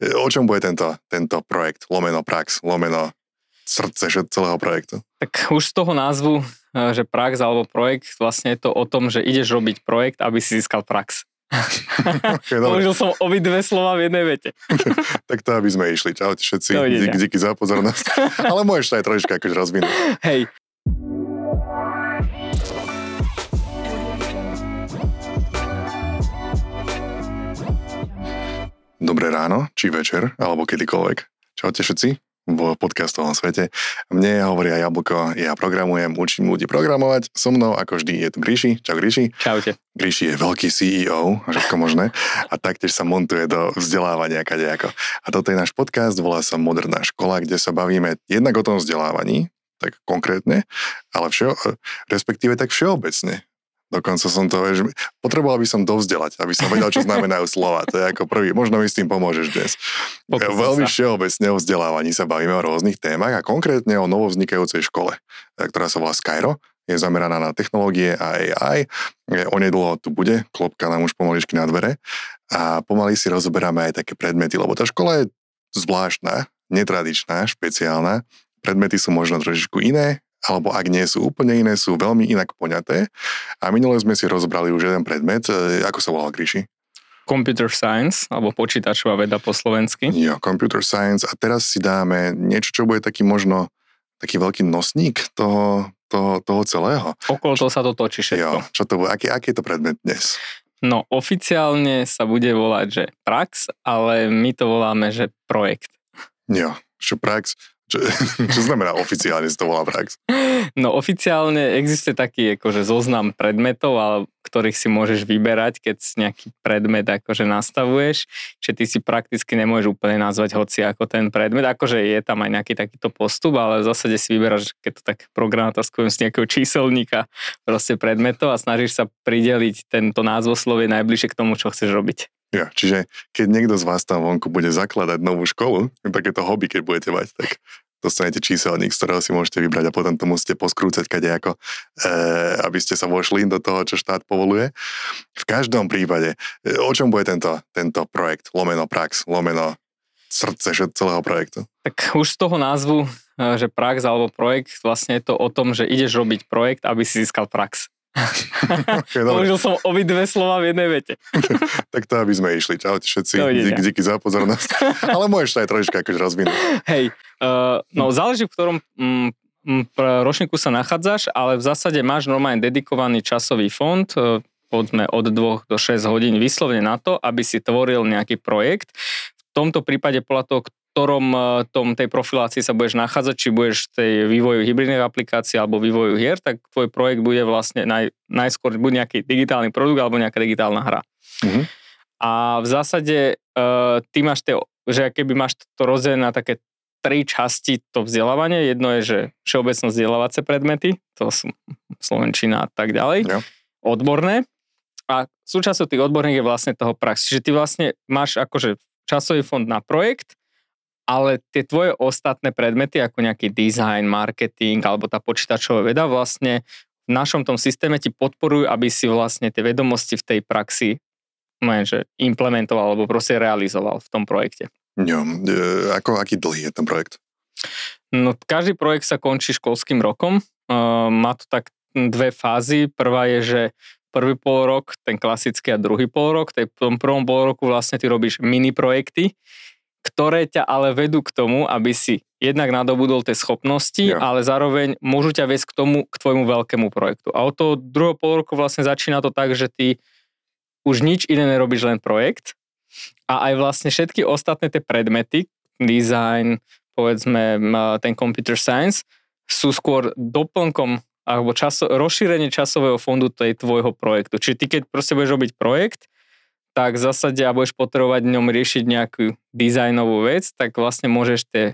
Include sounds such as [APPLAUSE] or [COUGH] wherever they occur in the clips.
O čom bude tento, tento projekt? Lomeno prax, lomeno srdce celého projektu? Tak už z toho názvu, e, že prax alebo projekt, vlastne je to o tom, že ideš robiť projekt, aby si získal prax. [LAUGHS] okay, [LAUGHS] Použil som obidve slova v jednej vete. [LAUGHS] tak to, aby sme išli. Čaute všetci. Díky, díky za pozornosť. Ale môžeš sa aj trošička akože rozvinúť. Hej, Dobré ráno, či večer, alebo kedykoľvek. Čaute všetci v podcastovom svete. Mne hovoria Jablko, ja programujem, učím ľudí programovať. So mnou, ako vždy, je tu Gríši. Čau Gríši. Čaute. Gríši je veľký CEO, všetko možné. A taktiež sa montuje do vzdelávania kadejako. A toto je náš podcast, volá sa Moderná škola, kde sa bavíme jednak o tom vzdelávaní, tak konkrétne, ale všeo, respektíve tak všeobecne. Dokonca som to, vieš, potreboval by som dovzdelať, aby som vedel, čo znamenajú [LAUGHS] slova. To je ako prvý. Možno mi s tým pomôžeš dnes. Pokúsim Veľmi sa. všeobecne o vzdelávaní sa bavíme o rôznych témach a konkrétne o novovznikajúcej škole, e, ktorá sa volá Skyro. Je zameraná na technológie a AI. E, onedlho tu bude, klopka nám už pomaličky na dvere. A pomaly si rozoberáme aj také predmety, lebo tá škola je zvláštna, netradičná, špeciálna. Predmety sú možno trošičku iné, alebo ak nie sú úplne iné, sú veľmi inak poňaté. A minule sme si rozbrali už jeden predmet, e, ako sa volal Gríši? Computer Science, alebo počítačová veda po slovensky. Jo, Computer Science. A teraz si dáme niečo, čo bude taký možno taký veľký nosník toho, toho, toho celého. Okolo toho sa to točí všetko. Jo, čo to bude? Aký, aký je to predmet dnes? No, oficiálne sa bude volať, že prax, ale my to voláme, že projekt. Jo, že prax. Čo, [LAUGHS] čo znamená oficiálne, to volá prax? No oficiálne existuje taký akože zoznam predmetov, ale, ktorých si môžeš vyberať, keď nejaký predmet akože nastavuješ, že ty si prakticky nemôžeš úplne nazvať hoci ako ten predmet, akože je tam aj nejaký takýto postup, ale v zásade si vyberáš, keď to tak programátorsko z nejakého číselníka proste predmetov a snažíš sa prideliť tento názvoslovie najbližšie k tomu, čo chceš robiť. Ja, čiže keď niekto z vás tam vonku bude zakladať novú školu, takéto hobby, keď budete mať, tak dostanete číselník, z ktorého si môžete vybrať a potom to musíte poskrúcať kadejako, e, aby ste sa vošli do toho, čo štát povoluje. V každom prípade, e, o čom bude tento, tento projekt, lomeno prax, lomeno srdce celého projektu? Tak už z toho názvu, e, že prax alebo projekt, vlastne je to o tom, že ideš robiť projekt, aby si získal prax. Okay, [LAUGHS] Použil som obidve slova v jednej vete. [LAUGHS] tak to, aby sme išli. Čaute všetci. Díky, díky za pozornosť. [LAUGHS] Ale môžeš sa aj trošička akože rozvinúť. Hej, uh, no záleží, v ktorom mm ročníku sa nachádzaš, ale v zásade máš normálne dedikovaný časový fond, uh, povedzme od 2 do 6 hodín vyslovne na to, aby si tvoril nejaký projekt. V tomto prípade podľa toho, ktorom e, tom tej profilácii sa budeš nachádzať, či budeš tej vývoju hybridnej aplikácie alebo vývoju hier, tak tvoj projekt bude vlastne naj, najskôr buď nejaký digitálny produkt alebo nejaká digitálna hra. Mm-hmm. A v zásade uh, ty máš tie, že keby máš to rozdelené na také tri časti to vzdelávanie. Jedno je, že všeobecno vzdelávacie predmety, to sú Slovenčina a tak ďalej, ja. odborné. A súčasťou tých odborných je vlastne toho prax. Čiže ty vlastne máš akože časový fond na projekt ale tie tvoje ostatné predmety, ako nejaký design, marketing alebo tá počítačová veda, vlastne v našom tom systéme ti podporujú, aby si vlastne tie vedomosti v tej praxi že implementoval alebo proste realizoval v tom projekte. Jo, e, ako, aký dlhý je ten projekt? No, každý projekt sa končí školským rokom. Uh, má to tak dve fázy. Prvá je, že prvý pol rok, ten klasický a druhý pol rok. V tom prvom pol roku vlastne ty robíš mini projekty, ktoré ťa ale vedú k tomu, aby si jednak nadobudol tie schopnosti, ja. ale zároveň môžu ťa viesť k tomu, k tvojmu veľkému projektu. A od toho druhého pol roku vlastne začína to tak, že ty už nič iné nerobíš, len projekt. A aj vlastne všetky ostatné tie predmety, design, povedzme ten computer science, sú skôr doplnkom alebo časo, rozšírenie časového fondu tej tvojho projektu. Čiže ty, keď proste budeš robiť projekt, tak v zásade a budeš potrebovať v ňom riešiť nejakú dizajnovú vec, tak vlastne môžeš te,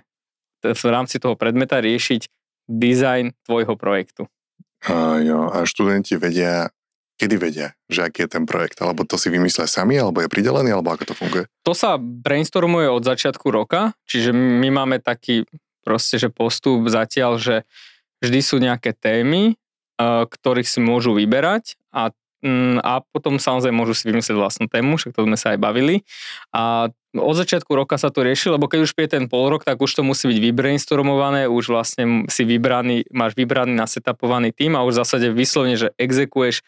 te, v rámci toho predmeta riešiť dizajn tvojho projektu. A, jo, a študenti vedia, kedy vedia, že aký je ten projekt? Alebo to si vymyslia sami, alebo je pridelený, alebo ako to funguje? To sa brainstormuje od začiatku roka, čiže my máme taký proste, že postup zatiaľ, že vždy sú nejaké témy, ktorých si môžu vyberať a a potom samozrejme môžu si vymyslieť vlastnú tému, však to sme sa aj bavili. A od začiatku roka sa to rieši, lebo keď už pije ten pol rok, tak už to musí byť vybrainstormované, už vlastne si vybraný, máš vybraný, nasetapovaný tým a už v zásade vyslovne, že exekuješ,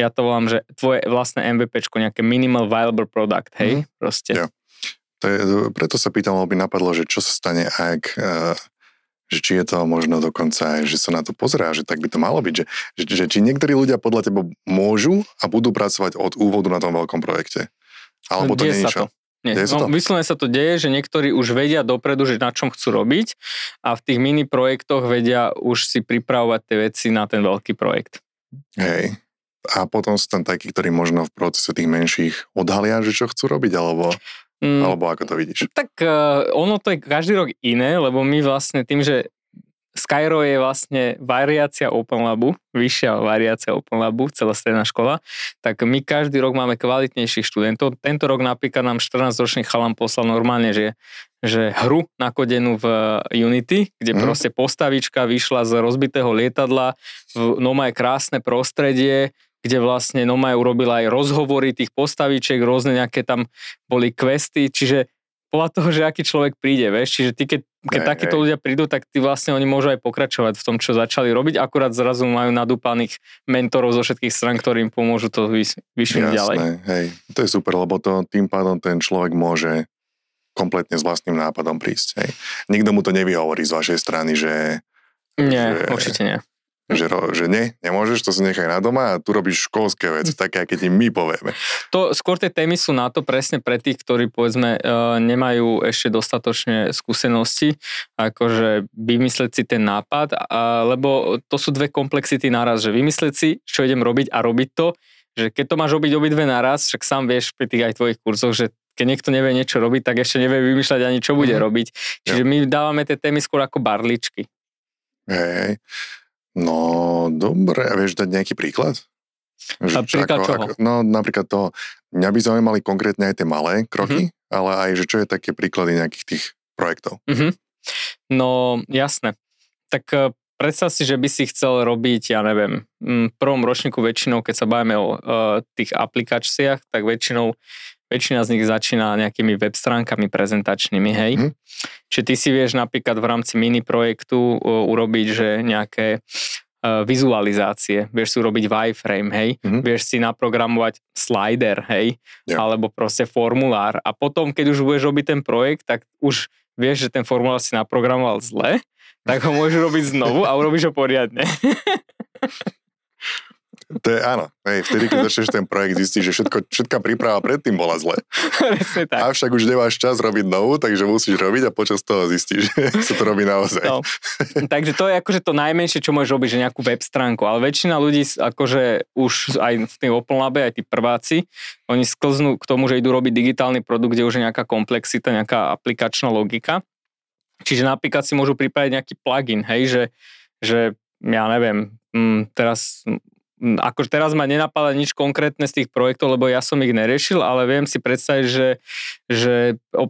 ja to volám, že tvoje vlastné MVPčko, nejaké minimal viable product, hej, mm. proste. Ja. To je, preto sa pýtam, lebo by napadlo, že čo sa stane, ak uh, že či je to možno dokonca aj, že sa na to pozerá, že tak by to malo byť, že, že, že či niektorí ľudia podľa teba môžu a budú pracovať od úvodu na tom veľkom projekte. Alebo to nie je to. Nie, no, vyslovene sa to deje, že niektorí už vedia dopredu, že na čom chcú robiť a v tých mini projektoch vedia už si pripravovať tie veci na ten veľký projekt. Hej. A potom sú tam takí, ktorí možno v procese tých menších odhalia, že čo chcú robiť, alebo Mm, Alebo ako to vidíš? Tak uh, ono to je každý rok iné, lebo my vlastne tým, že Skyro je vlastne variácia Open Labu, vyššia variácia Open Labu, celá stredná škola, tak my každý rok máme kvalitnejších študentov. Tento rok napríklad nám 14-ročný chalan poslal normálne, že, že hru nakodenú v Unity, kde mm. proste postavička vyšla z rozbitého lietadla, v, no má krásne prostredie, kde vlastne Noma urobila aj rozhovory tých postavičiek, rôzne nejaké tam boli questy, čiže podľa toho, že aký človek príde, vieš, čiže ty keď, keď hey, takíto hey. ľudia prídu, tak ty vlastne oni môžu aj pokračovať v tom, čo začali robiť, akurát zrazu majú nadúpaných mentorov zo všetkých stran, ktorým pomôžu to vyšviť ďalej. hej, to je super, lebo to tým pádom ten človek môže kompletne s vlastným nápadom prísť, hej. Nikto mu to nevyhovorí z vašej strany, že... Nie, že, určite nie že, že nie, nemôžeš, to si nechaj na doma a tu robíš školské veci, také, aké ti my povieme. To, skôr tie témy sú na to presne pre tých, ktorí povedzme e, nemajú ešte dostatočne skúsenosti, akože vymysleť si ten nápad, a, lebo to sú dve komplexity naraz, že vymysleť si, čo idem robiť a robiť to, že keď to máš robiť obidve naraz, však sám vieš pri tých aj tvojich kurzoch, že keď niekto nevie niečo robiť, tak ešte nevie vymýšľať ani čo bude mm-hmm. robiť. Čiže my dávame tie témy skôr ako barličky. Hej. No, dobre. A vieš dať nejaký príklad? Že, príklad ako, čoho? Ako, no, napríklad toho, mňa by zaujímali konkrétne aj tie malé kroky, mm-hmm. ale aj, že čo je také príklady nejakých tých projektov. Mm-hmm. No, jasné. Tak e, predstav si, že by si chcel robiť, ja neviem, v prvom ročníku väčšinou, keď sa bavíme o uh, tých aplikáciách, tak väčšinou väčšina z nich začína nejakými web stránkami prezentačnými, hej. Mm. Čiže ty si vieš napríklad v rámci mini projektu uh, urobiť, že nejaké uh, vizualizácie, vieš si urobiť wireframe, hej, mm. vieš si naprogramovať slider, hej, yeah. alebo proste formulár a potom, keď už budeš robiť ten projekt, tak už vieš, že ten formulár si naprogramoval zle, tak ho môžeš robiť znovu a urobíš ho poriadne. [LAUGHS] To je áno. Hej, vtedy, keď začneš ten projekt, zistíš, že všetko, všetká príprava predtým bola zle. tak. Avšak už nemáš čas robiť novú, takže musíš robiť a počas toho zistíš, že [LAUGHS] sa to robí naozaj. No. takže to je akože to najmenšie, čo môžeš robiť, že nejakú web stránku. Ale väčšina ľudí, akože už aj v tej Open Labe, aj tí prváci, oni sklznú k tomu, že idú robiť digitálny produkt, kde už je nejaká komplexita, nejaká aplikačná logika. Čiže napríklad si môžu pripraviť nejaký plugin, hej, že, že ja neviem, mm, teraz akože teraz ma nenapadá nič konkrétne z tých projektov, lebo ja som ich neriešil, ale viem si predstaviť, že, že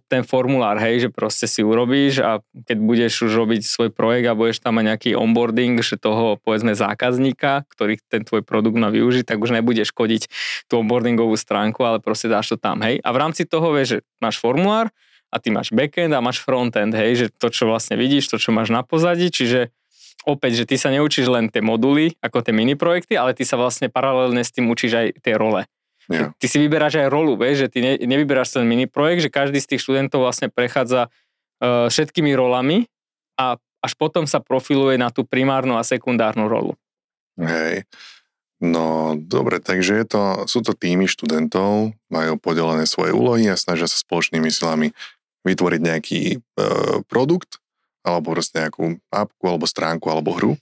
ten formulár, hej, že proste si urobíš a keď budeš už robiť svoj projekt a budeš tam mať nejaký onboarding, že toho povedzme zákazníka, ktorý ten tvoj produkt má využiť, tak už nebudeš škodiť tú onboardingovú stránku, ale proste dáš to tam, hej. A v rámci toho vieš, že máš formulár a ty máš backend a máš frontend, hej, že to, čo vlastne vidíš, to, čo máš na pozadí, čiže opäť, že ty sa neučíš len tie moduly, ako tie mini projekty, ale ty sa vlastne paralelne s tým učíš aj tie role. Yeah. Ty si vyberáš aj rolu, vieš, že ty ne, nevyberáš ten mini projekt, že každý z tých študentov vlastne prechádza uh, všetkými rolami a až potom sa profiluje na tú primárnu a sekundárnu rolu. Hej. No dobre, takže je to, sú to týmy študentov, majú podelené svoje úlohy a snažia sa spoločnými silami vytvoriť nejaký uh, produkt, alebo proste nejakú apku, alebo stránku, alebo hru.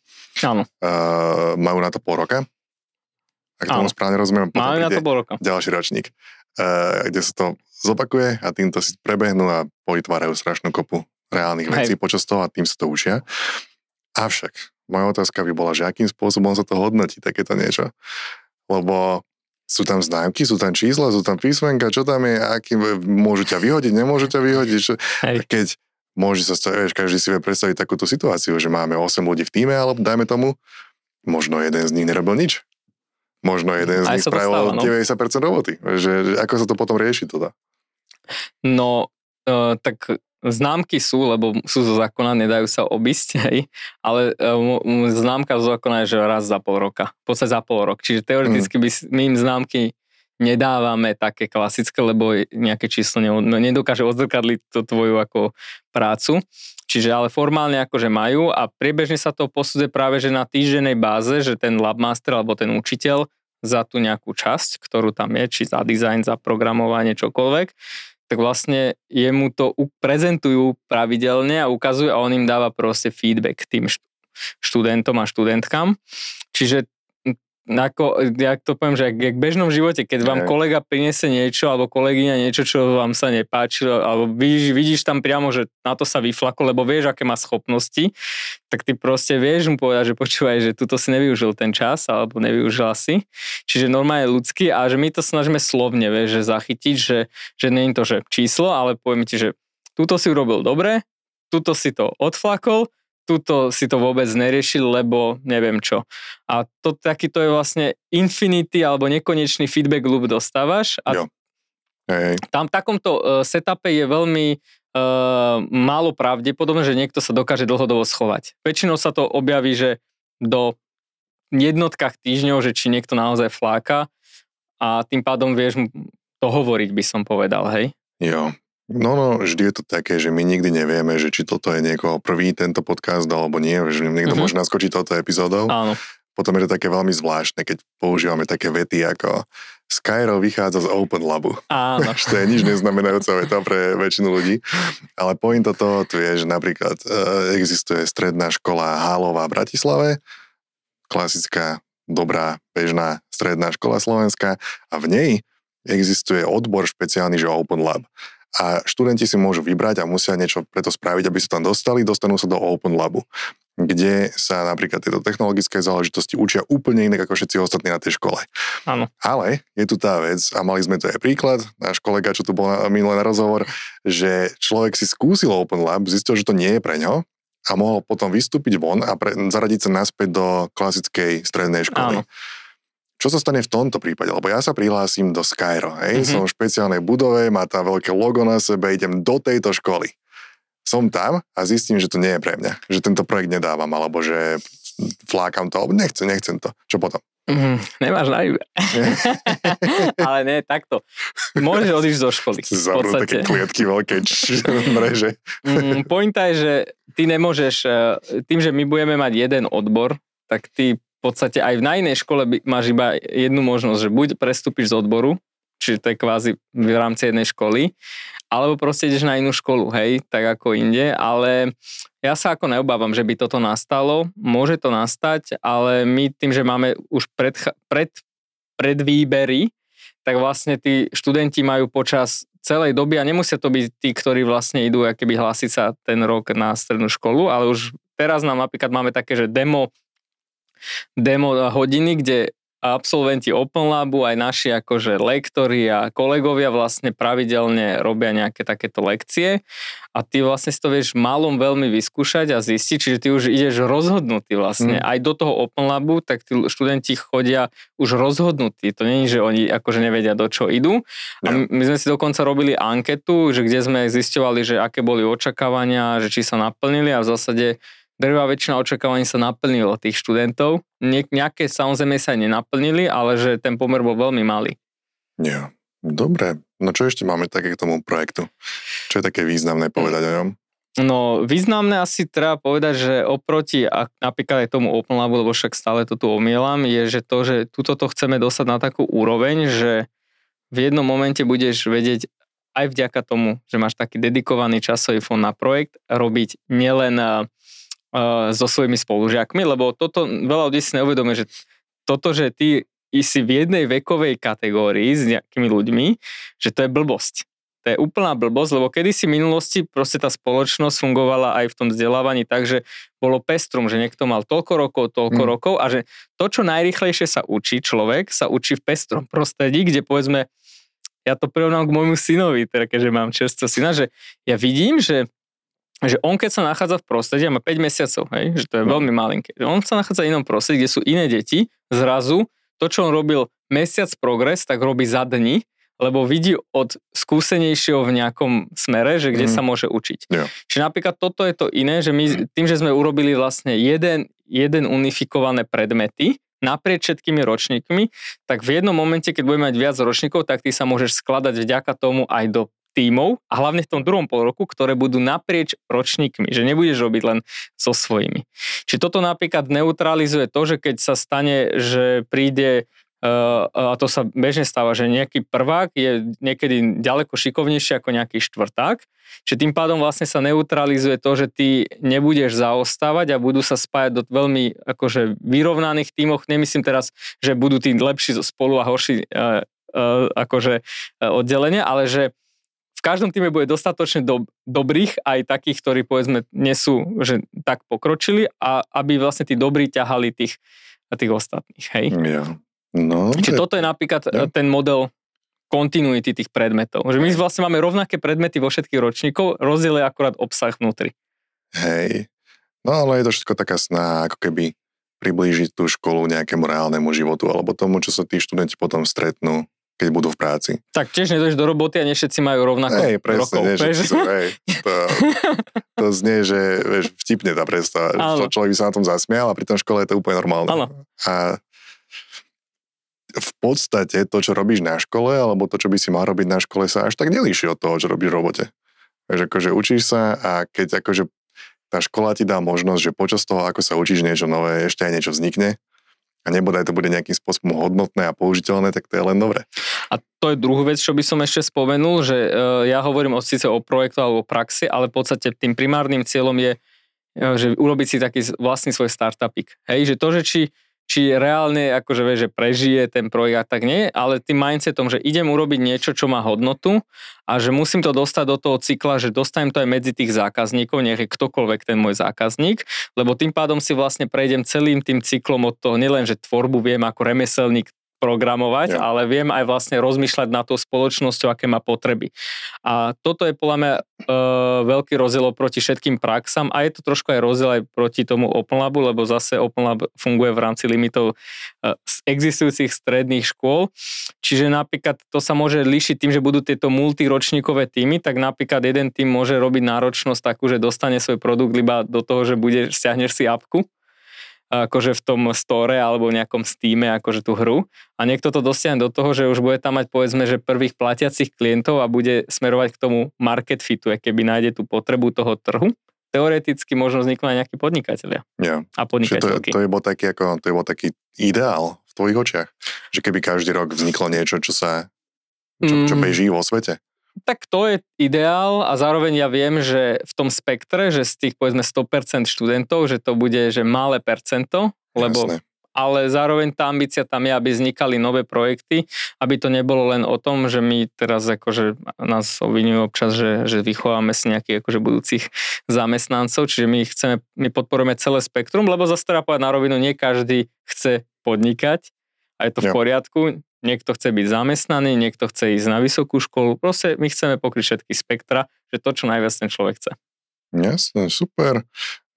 Áno. Uh, majú na to pol roka. Ak tomu správne rozumiem, potom na to pol roka. ďalší ročník, uh, kde sa to zopakuje a týmto si prebehnú a povytvárajú strašnú kopu reálnych Hej. vecí počas toho a tým sa to učia. Avšak, moja otázka by bola, že akým spôsobom sa to hodnotí, takéto niečo. Lebo sú tam známky, sú tam čísla, sú tam písmenka, čo tam je, aký, môžu ťa vyhodiť, nemôžu ťa vyhodiť. Čo, Hej. Keď môže sa stať, každý si vie predstaviť takúto situáciu, že máme 8 ľudí v týme, alebo dajme tomu, možno jeden z nich nerobil nič. Možno jeden z Aj nich spravil no. 90% roboty. Že, že ako sa to potom rieši teda? No, uh, tak známky sú, lebo sú zo zákona, nedajú sa obísť, hej, ale uh, známka zo zákona je, že raz za pol roka, v podstate za pol rok. Čiže teoreticky by, s- my im známky nedávame také klasické, lebo nejaké číslo ne, no, nedokáže odzrkadliť tú tvoju ako prácu. Čiže ale formálne akože majú a priebežne sa to posudzuje práve že na týždennej báze, že ten labmaster alebo ten učiteľ za tú nejakú časť, ktorú tam je, či za dizajn, za programovanie, čokoľvek, tak vlastne jemu to prezentujú pravidelne a ukazujú a on im dáva proste feedback tým št- študentom a študentkám. Čiže ako, ja to poviem, že jak, jak v bežnom živote, keď vám kolega priniesie niečo alebo kolegyňa niečo, čo vám sa nepáčilo, alebo vidíš, vidíš tam priamo, že na to sa vyflako, lebo vieš, aké má schopnosti, tak ty proste vieš mu povedať, že počúvaj, že tuto si nevyužil ten čas, alebo nevyužila si. Čiže normálne ľudský a že my to snažíme slovne, vieš, že zachytiť, že, že nie je to, že číslo, ale poviem ti, že tuto si urobil dobre, tuto si to odflakol, tuto si to vôbec neriešil, lebo neviem čo. A to takýto je vlastne infinity alebo nekonečný feedback loop dostávaš a Jo. Hej, tam v takomto uh, setupe je veľmi uh, málo pravdepodobné, že niekto sa dokáže dlhodobo schovať. Väčšinou sa to objaví, že do jednotkách týždňov, že či niekto naozaj fláka a tým pádom vieš mu to hovoriť, by som povedal, hej? jo. No, no, vždy je to také, že my nikdy nevieme, že či toto je niekoho prvý tento podcast alebo nie, že niekto Mhm. môže naskočiť touto epizódou. Áno. Potom je to také veľmi zvláštne, keď používame také vety ako Skyro vychádza z Open Labu. Áno. [LAUGHS] to je nič neznamenajúca veta pre väčšinu ľudí. Ale pointa toho tu je, že napríklad e, existuje stredná škola Hálová v Bratislave, klasická, dobrá, bežná stredná škola slovenská a v nej existuje odbor špeciálny, že Open Lab. A študenti si môžu vybrať a musia niečo preto spraviť, aby sa tam dostali, dostanú sa do Open Labu, kde sa napríklad tieto technologické záležitosti učia úplne inak ako všetci ostatní na tej škole. Áno. Ale je tu tá vec, a mali sme tu aj príklad, náš kolega, čo tu bol na, minulé na rozhovor, že človek si skúsil Open Lab, zistil, že to nie je pre ňo a mohol potom vystúpiť von a pre, zaradiť sa naspäť do klasickej strednej školy. Áno. Čo sa stane v tomto prípade? Lebo ja sa prihlásim do Skyro, hej? Mhm. som v špeciálnej budove, má tam veľké logo na sebe, idem do tejto školy. Som tam a zistím, že to nie je pre mňa, že tento projekt nedávam, alebo že flákam to, alebo nechcem, nechcem to. Čo potom? Mm, nemáš na. [LAUGHS] Ale nie, takto. Môžeš odísť zo školy. Zavrú také klietky veľké č- mreže. Mm, pointa je, že ty nemôžeš, e, tým, že my budeme mať jeden odbor, tak ty v podstate aj na inej škole by, máš iba jednu možnosť, že buď prestúpiš z odboru, čiže to je kvázi v rámci jednej školy, alebo proste ideš na inú školu, hej, tak ako inde, ale ja sa ako neobávam, že by toto nastalo, môže to nastať, ale my tým, že máme už pred, pred, predvýbery, tak vlastne tí študenti majú počas celej doby a nemusia to byť tí, ktorí vlastne idú keby hlásiť sa ten rok na strednú školu, ale už teraz nám napríklad máme také, že demo, demo hodiny, kde absolventi Open Labu, aj naši akože lektori a kolegovia vlastne pravidelne robia nejaké takéto lekcie a ty vlastne si to vieš malom veľmi vyskúšať a zistiť, čiže ty už ideš rozhodnutý vlastne. Mm. Aj do toho Open Labu, tak tí študenti chodia už rozhodnutí. To je, že oni akože nevedia, do čo idú. A my, my sme si dokonca robili anketu, že kde sme zisťovali, že aké boli očakávania, že či sa naplnili a v zásade drvá väčšina očakávaní sa naplnilo tých študentov. Nie, nejaké samozrejme sa nenaplnili, ale že ten pomer bol veľmi malý. Jo. Dobre, no čo ešte máme také k tomu projektu? Čo je také významné povedať o ňom? No, významné asi treba povedať, že oproti a, napríklad aj tomu Open Labu, lebo však stále to tu omielam, je, že to, že túto to chceme dostať na takú úroveň, že v jednom momente budeš vedieť aj vďaka tomu, že máš taký dedikovaný časový fond na projekt, robiť nielen uh, so svojimi spolužiakmi, lebo toto veľa ľudí si neuvedomuje, že toto, že ty si v jednej vekovej kategórii s nejakými ľuďmi, že to je blbosť. To je úplná blbosť, lebo kedysi v minulosti proste tá spoločnosť fungovala aj v tom vzdelávaní tak, že bolo pestrum, že niekto mal toľko rokov, toľko Mm. mm. rokov a že to, čo najrychlejšie sa učí človek, sa učí v pestrom prostredí, kde povedzme, ja to prirovnám k môjmu synovi, teda keďže mám čerstvo syna, že ja vidím, že že on keď sa nachádza v prostredí, a má 5 mesiacov, hej, že to je No. veľmi malinké, on sa nachádza v inom prostredí, kde sú iné deti, zrazu to, čo on robil mesiac progres, tak robí za dni, lebo vidí od skúsenejšieho v nejakom smere, že kde mm. sa môže učiť. Jo. Čiže napríklad toto je to iné, že my tým, že sme urobili vlastne jeden, jeden unifikované predmety, naprieč všetkými ročníkmi, tak v jednom momente, keď budeme mať viac ročníkov, tak ty sa môžeš skladať vďaka tomu aj do tímov a hlavne v tom druhom polroku, ktoré budú naprieč ročníkmi, že nebudeš robiť len so svojimi. Čiže toto napríklad neutralizuje to, že keď sa stane, že príde a to sa bežne stáva, že nejaký prvák je niekedy ďaleko šikovnejší ako nejaký štvrták, čiže tým pádom vlastne sa neutralizuje to, že ty nebudeš zaostávať a budú sa spájať do veľmi akože vyrovnaných tímoch. Nemyslím teraz, že budú tí lepší spolu a horší uh, uh, akože oddelenia, ale že v každom týme bude dostatočne do, dobrých, aj takých, ktorí povedzme nie sú že tak pokročili a aby vlastne tí dobrí ťahali tých, tých ostatných. Hej? Ja. No, Čiže toto je napríklad ja. ten model kontinuity tých predmetov. Že my vlastne máme rovnaké predmety vo všetkých ročníkov, rozdiel je akurát obsah vnútri. Hej. No ale je to všetko taká snaha, ako keby priblížiť tú školu nejakému reálnemu životu alebo tomu, čo sa tí študenti potom stretnú, keď budú v práci. Tak tiež nedojdeš do roboty a nie všetci majú rovnako hej, presne, rokov. Nie, že sú, hej, to, [LAUGHS] to znie, že vieš, vtipne tá predstava. Človek by sa na tom zasmial a pri tom škole je to úplne normálne. Áno. A v podstate to, čo robíš na škole, alebo to, čo by si mal robiť na škole, sa až tak nelíši od toho, čo robíš v robote. Takže akože učíš sa a keď akože tá škola ti dá možnosť, že počas toho, ako sa učíš niečo nové, ešte aj niečo vznikne a nebodaj to bude nejakým spôsobom hodnotné a použiteľné, tak to je len dobre. A to je druhú vec, čo by som ešte spomenul, že uh, ja hovorím o, síce o projektu alebo praxi, ale v podstate tým primárnym cieľom je, uh, že urobiť si taký vlastný svoj startupik. Hej, že to, že či či reálne akože vie, že prežije ten projekt tak nie, ale tým mindsetom, že idem urobiť niečo, čo má hodnotu a že musím to dostať do toho cykla, že dostanem to aj medzi tých zákazníkov, nech je ktokoľvek ten môj zákazník, lebo tým pádom si vlastne prejdem celým tým cyklom od toho, nielen, že tvorbu viem ako remeselník programovať, ja. ale viem aj vlastne rozmýšľať na to spoločnosťou, aké má potreby. A toto je podľa mňa e, veľký rozdiel proti všetkým praxam a je to trošku aj rozdiel aj proti tomu Open Labu, lebo zase Open Lab funguje v rámci limitov e, existujúcich stredných škôl. Čiže napríklad to sa môže líšiť tým, že budú tieto multiročníkové týmy, tak napríklad jeden tým môže robiť náročnosť takú, že dostane svoj produkt iba do toho, že bude, stiahneš si apku akože v tom store alebo nejakom Steam akože tú hru a niekto to dosiahne do toho, že už bude tam mať povedzme, že prvých platiacich klientov a bude smerovať k tomu market fitu, keby nájde tú potrebu toho trhu teoreticky možno vzniknú aj nejakí podnikatelia ja. a podnikateľky. To, to, je bol taký, ako, to je bol taký ideál v tvojich očiach, že keby každý rok vzniklo niečo, čo sa čo, čo mm. beží vo svete. Tak to je ideál a zároveň ja viem, že v tom spektre, že z tých povedzme 100% študentov, že to bude že malé percento, lebo Jasne. ale zároveň tá ambícia tam je, aby vznikali nové projekty, aby to nebolo len o tom, že my teraz akože nás obvinujú občas, že, že vychováme si nejakých akože budúcich zamestnancov, čiže my chceme, my podporujeme celé spektrum, lebo zase treba povedať na rovinu, nie každý chce podnikať a je to v poriadku niekto chce byť zamestnaný, niekto chce ísť na vysokú školu. Proste my chceme pokryť všetky spektra, že to, čo najviac ten človek chce. Jasne, super.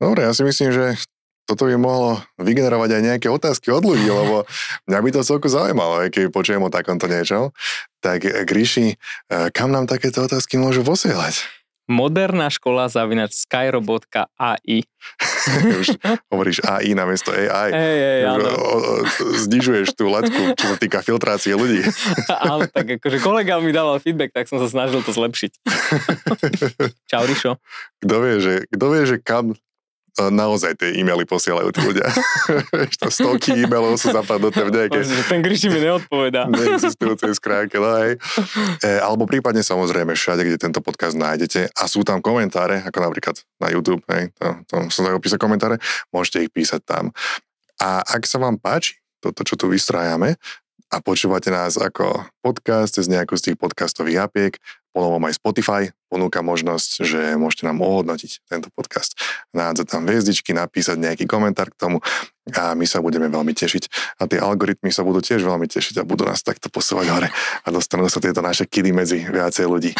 Dobre, ja si myslím, že toto by mohlo vygenerovať aj nejaké otázky od ľudí, [LAUGHS] lebo mňa by to celku zaujímalo, keď počujem o takomto niečom. Tak Gríši, eh, kam nám takéto otázky môžu posielať? Moderná škola zavinač skyro.ai. [LAUGHS] Už hovoríš AI namiesto AI. Hey, hey, áno. Znižuješ tú letku, čo sa týka filtrácie ľudí. [LAUGHS] áno, tak akože kolega mi dával feedback, tak som sa snažil to zlepšiť. [LAUGHS] Čau, Rišo. Kto vie, že, kto vie, že kam naozaj tie e-maily posielajú tí ľudia. to stovky e-mailov sú zapadnuté v nejakej... Ten Gríši mi neodpovedá. Neexistujúcej skránke, no hej. E, alebo prípadne samozrejme všade, kde tento podcast nájdete a sú tam komentáre, ako napríklad na YouTube, hej, tam, tam sa dajú písať komentáre, môžete ich písať tam. A ak sa vám páči toto, čo tu vystrájame, a počúvate nás ako podcast cez nejakú z tých podcastových apiek, ponovom aj Spotify ponúka možnosť, že môžete nám ohodnotiť tento podcast. Nádzať tam hviezdičky, napísať nejaký komentár k tomu a my sa budeme veľmi tešiť. A tie algoritmy sa budú tiež veľmi tešiť a budú nás takto posúvať hore a dostanú sa tieto naše kidy medzi viacej ľudí.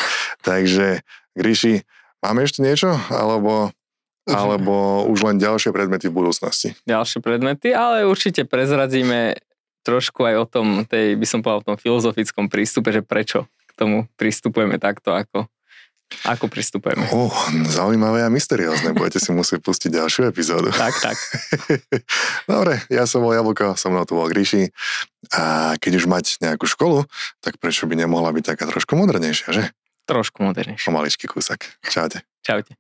Takže, Gríši, máme ešte niečo? Alebo alebo už len ďalšie predmety v budúcnosti? Ďalšie predmety, ale určite prezradíme trošku aj o tom, tej, by som povedal, o tom filozofickom prístupe, že prečo k tomu pristupujeme takto, ako, ako pristupujeme. Oh, zaujímavé a mysteriózne. Budete si musieť pustiť ďalšiu epizódu. [LAUGHS] Tak, tak. [LAUGHS] Dobre, ja som bol Jablko, som mnou tu bol Gríši. A keď už mať nejakú školu, tak prečo by nemohla byť taká trošku modernejšia, že? Trošku modernejšia. Pomaličký kúsak. Čaute. Čaute.